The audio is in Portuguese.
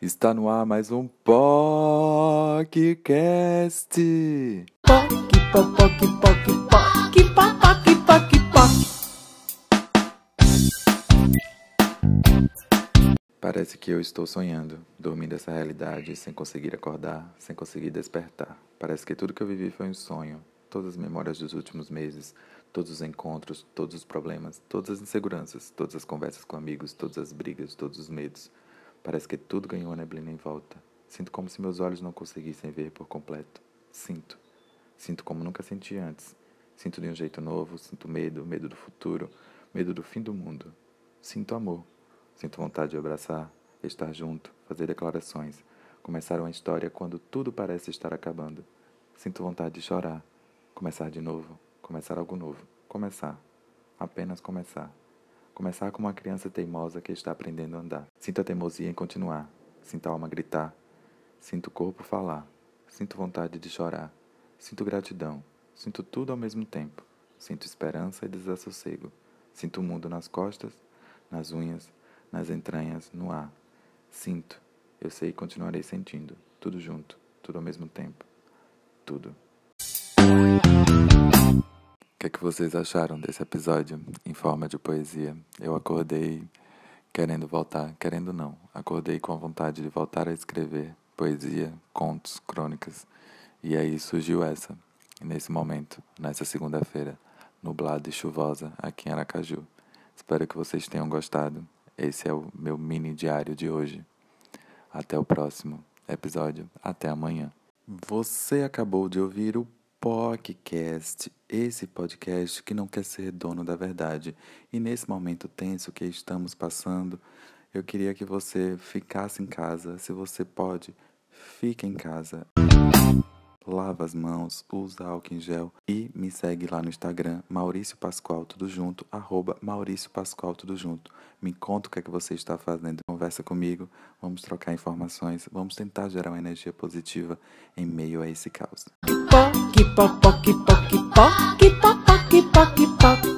Está no ar mais um podcast. Poc, poc, poc, poc, poc, poc, poc, poc. Parece que eu estou sonhando, dormindo essa realidade sem conseguir acordar, sem conseguir despertar. Parece que tudo que eu vivi foi um sonho. Todas as memórias dos últimos meses, todos os encontros, todos os problemas, todas as inseguranças, todas as conversas com amigos, todas as brigas, todos os medos. Parece que tudo ganhou uma neblina em volta. Sinto como se meus olhos não conseguissem ver por completo. Sinto. Sinto como nunca senti antes. Sinto de um jeito novo, sinto medo, medo do futuro, medo do fim do mundo. Sinto amor. Sinto vontade de abraçar, estar junto, fazer declarações, começar uma história quando tudo parece estar acabando. Sinto vontade de chorar, começar de novo, começar algo novo, começar, apenas começar. Começar como uma criança teimosa que está aprendendo a andar. Sinto a teimosia em continuar. Sinto a alma gritar. Sinto o corpo falar. Sinto vontade de chorar. Sinto gratidão. Sinto tudo ao mesmo tempo. Sinto esperança e desassossego. Sinto o mundo nas costas, nas unhas, nas entranhas, no ar. Sinto. Eu sei e continuarei sentindo. Tudo junto. Tudo ao mesmo tempo. Tudo. Que vocês acharam desse episódio em forma de poesia? Eu acordei querendo voltar, querendo não, acordei com a vontade de voltar a escrever poesia, contos, crônicas. E aí surgiu essa, nesse momento, nessa segunda-feira, nublada e chuvosa aqui em Aracaju. Espero que vocês tenham gostado. Esse é o meu mini diário de hoje. Até o próximo episódio. Até amanhã. Você acabou de ouvir o podcast, esse podcast que não quer ser dono da verdade. E nesse momento tenso que estamos passando, eu queria que você ficasse em casa. Se você pode, fique em casa. Lava as mãos, usa álcool em gel e me segue lá no Instagram, Maurício Pascoal, tudo junto, arroba Maurício Pascoal, tudo junto. Me conta o que é que você está fazendo, conversa comigo, vamos trocar informações, vamos tentar gerar uma energia positiva em meio a esse caos. pocky pocky pocky pocky pocky pocky pocky